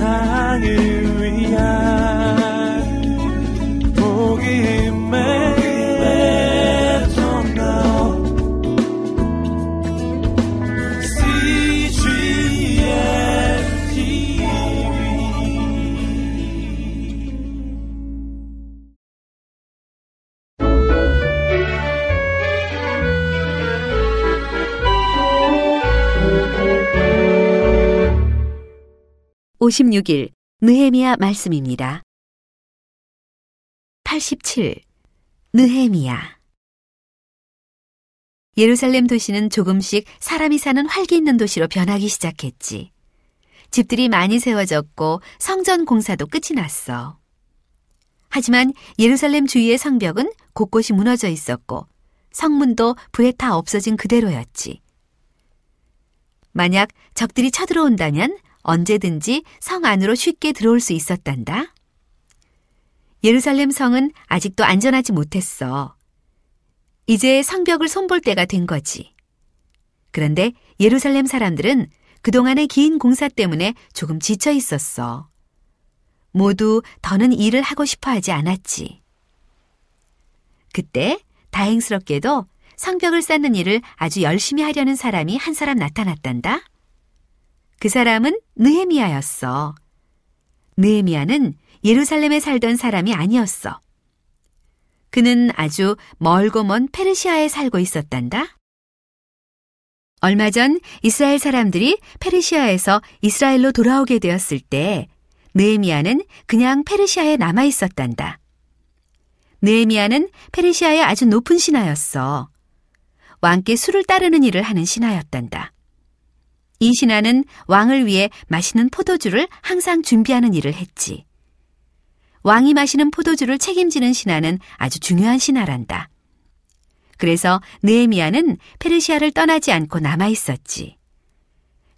세상을 56일 느헤미야 말씀입니다. 87 느헤미야 예루살렘 도시는 조금씩 사람이 사는 활기 있는 도시로 변하기 시작했지. 집들이 많이 세워졌고 성전 공사도 끝이 났어. 하지만 예루살렘 주위의 성벽은 곳곳이 무너져 있었고 성문도 불에 타 없어진 그대로였지. 만약 적들이 쳐들어온다면 언제든지 성 안으로 쉽게 들어올 수 있었단다. 예루살렘 성은 아직도 안전하지 못했어. 이제 성벽을 손볼 때가 된 거지. 그런데 예루살렘 사람들은 그동안의 긴 공사 때문에 조금 지쳐 있었어. 모두 더는 일을 하고 싶어 하지 않았지. 그때 다행스럽게도 성벽을 쌓는 일을 아주 열심히 하려는 사람이 한 사람 나타났단다. 그 사람은 느헤미야였어. 느헤미야는 예루살렘에 살던 사람이 아니었어. 그는 아주 멀고 먼 페르시아에 살고 있었단다. 얼마 전 이스라엘 사람들이 페르시아에서 이스라엘로 돌아오게 되었을 때 느헤미야는 그냥 페르시아에 남아 있었단다. 느헤미야는 페르시아의 아주 높은 신하였어. 왕께 술을 따르는 일을 하는 신하였단다. 이 신하는 왕을 위해 마시는 포도주를 항상 준비하는 일을 했지. 왕이 마시는 포도주를 책임지는 신하는 아주 중요한 신하란다. 그래서 느헤미야는 페르시아를 떠나지 않고 남아 있었지.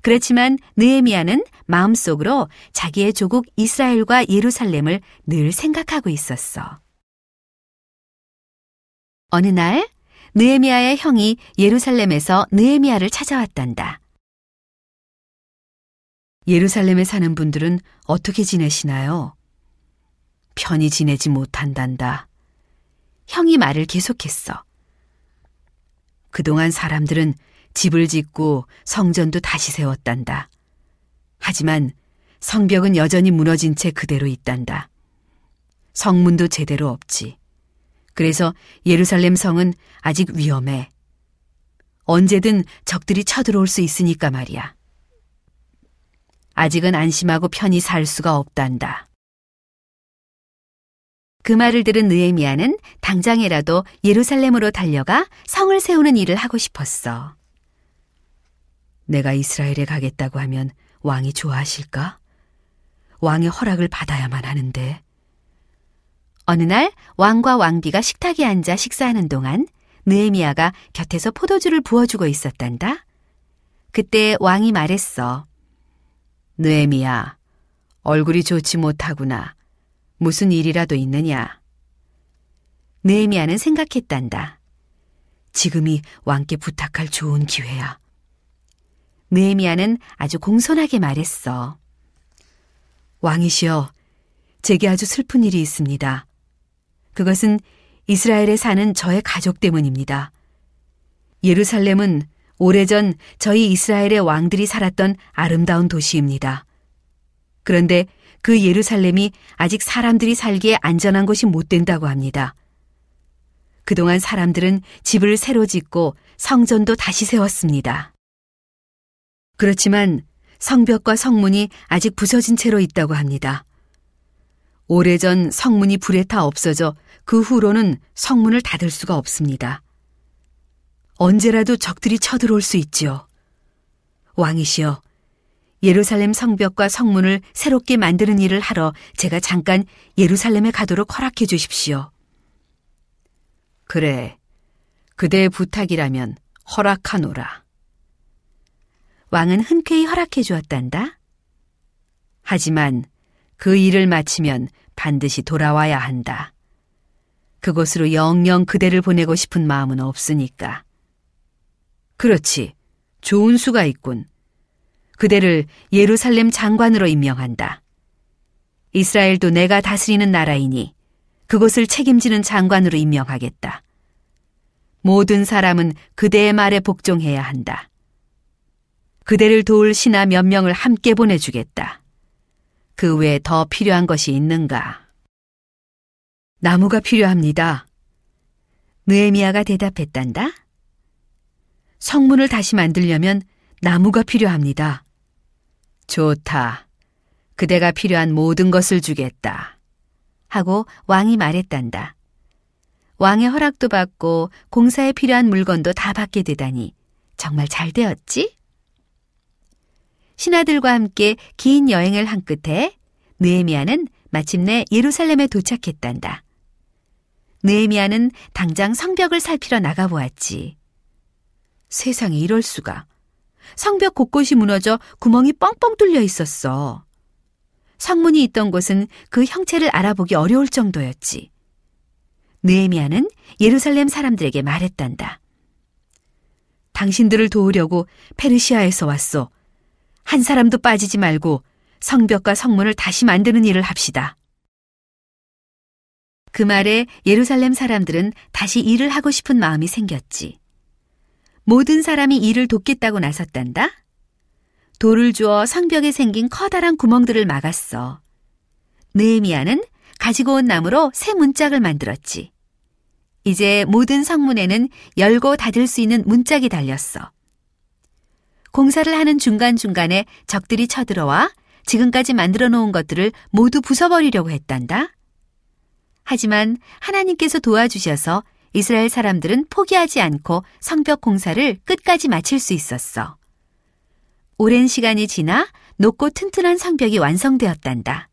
그렇지만 느헤미야는 마음속으로 자기의 조국 이스라엘과 예루살렘을 늘 생각하고 있었어. 어느 날 느헤미야의 형이 예루살렘에서 느헤미야를 찾아왔단다. 예루살렘에 사는 분들은 어떻게 지내시나요? 편히 지내지 못한단다. 형이 말을 계속했어. 그동안 사람들은 집을 짓고 성전도 다시 세웠단다. 하지만 성벽은 여전히 무너진 채 그대로 있단다. 성문도 제대로 없지. 그래서 예루살렘 성은 아직 위험해. 언제든 적들이 쳐들어올 수 있으니까 말이야. 아직은 안심하고 편히 살 수가 없단다. 그 말을 들은 느헤미야는 당장이라도 예루살렘으로 달려가 성을 세우는 일을 하고 싶었어. 내가 이스라엘에 가겠다고 하면 왕이 좋아하실까? 왕의 허락을 받아야만 하는데. 어느 날 왕과 왕비가 식탁에 앉아 식사하는 동안 느헤미야가 곁에서 포도주를 부어주고 있었단다. 그때 왕이 말했어. 느헤미야, 얼굴이 좋지 못하구나. 무슨 일이라도 있느냐? 느헤미야는 생각했단다. 지금이 왕께 부탁할 좋은 기회야. 느헤미야는 아주 공손하게 말했어. 왕이시여, 제게 아주 슬픈 일이 있습니다. 그것은 이스라엘에 사는 저의 가족 때문입니다. 예루살렘은 오래전 저희 이스라엘의 왕들이 살았던 아름다운 도시입니다. 그런데 그 예루살렘이 아직 사람들이 살기에 안전한 곳이 못 된다고 합니다. 그동안 사람들은 집을 새로 짓고 성전도 다시 세웠습니다. 그렇지만 성벽과 성문이 아직 부서진 채로 있다고 합니다. 오래전 성문이 불에 타 없어져 그 후로는 성문을 닫을 수가 없습니다. 언제라도 적들이 쳐들어올 수 있지요. 왕이시여, 예루살렘 성벽과 성문을 새롭게 만드는 일을 하러 제가 잠깐 예루살렘에 가도록 허락해 주십시오. 그래, 그대의 부탁이라면 허락하노라. 왕은 흔쾌히 허락해 주었단다. 하지만 그 일을 마치면 반드시 돌아와야 한다. 그곳으로 영영 그대를 보내고 싶은 마음은 없으니까. 그렇지. 좋은 수가 있군. 그대를 예루살렘 장관으로 임명한다. 이스라엘도 내가 다스리는 나라이니 그곳을 책임지는 장관으로 임명하겠다. 모든 사람은 그대의 말에 복종해야 한다. 그대를 도울 신하 몇 명을 함께 보내주겠다. 그 외에 더 필요한 것이 있는가? 나무가 필요합니다. 느에미아가 대답했단다. 성문을 다시 만들려면 나무가 필요합니다. 좋다. 그대가 필요한 모든 것을 주겠다. 하고 왕이 말했단다. 왕의 허락도 받고 공사에 필요한 물건도 다 받게 되다니 정말 잘 되었지? 신하들과 함께 긴 여행을 한 끝에 느에미아는 마침내 예루살렘에 도착했단다. 느에미아는 당장 성벽을 살피러 나가보았지. 세상에 이럴 수가. 성벽 곳곳이 무너져 구멍이 뻥뻥 뚫려 있었어. 성문이 있던 곳은 그 형체를 알아보기 어려울 정도였지. 느에미아는 예루살렘 사람들에게 말했단다. 당신들을 도우려고 페르시아에서 왔소. 한 사람도 빠지지 말고 성벽과 성문을 다시 만드는 일을 합시다. 그 말에 예루살렘 사람들은 다시 일을 하고 싶은 마음이 생겼지. 모든 사람이 일을 돕겠다고 나섰단다. 돌을 주어 성벽에 생긴 커다란 구멍들을 막았어. 느에미아는 가지고 온 나무로 새 문짝을 만들었지. 이제 모든 성문에는 열고 닫을 수 있는 문짝이 달렸어. 공사를 하는 중간중간에 적들이 쳐들어와 지금까지 만들어 놓은 것들을 모두 부숴버리려고 했단다. 하지만 하나님께서 도와주셔서 이스라엘 사람들은 포기하지 않고 성벽 공사를 끝까지 마칠 수 있었어. 오랜 시간이 지나 높고 튼튼한 성벽이 완성되었단다.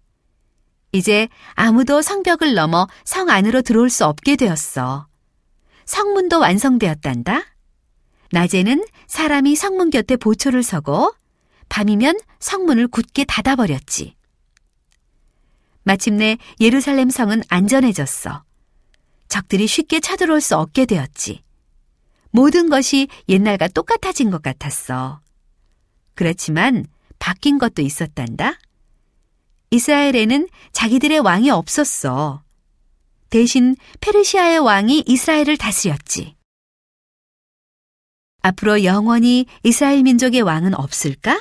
이제 아무도 성벽을 넘어 성 안으로 들어올 수 없게 되었어. 성문도 완성되었단다. 낮에는 사람이 성문 곁에 보초를 서고 밤이면 성문을 굳게 닫아버렸지. 마침내 예루살렘 성은 안전해졌어. 적들이 쉽게 쳐들어올 수 없게 되었지. 모든 것이 옛날과 똑같아진 것 같았어. 그렇지만 바뀐 것도 있었단다. 이스라엘에는 자기들의 왕이 없었어. 대신 페르시아의 왕이 이스라엘을 다스렸지. 앞으로 영원히 이스라엘 민족의 왕은 없을까?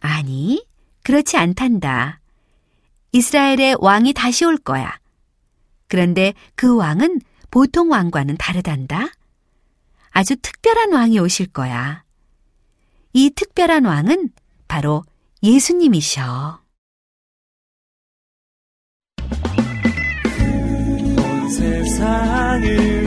아니, 그렇지 않단다. 이스라엘의 왕이 다시 올 거야. 그런데 그 왕은 보통 왕과는 다르단다. 아주 특별한 왕이 오실 거야. 이 특별한 왕은 바로 예수님이셔. 온 세상을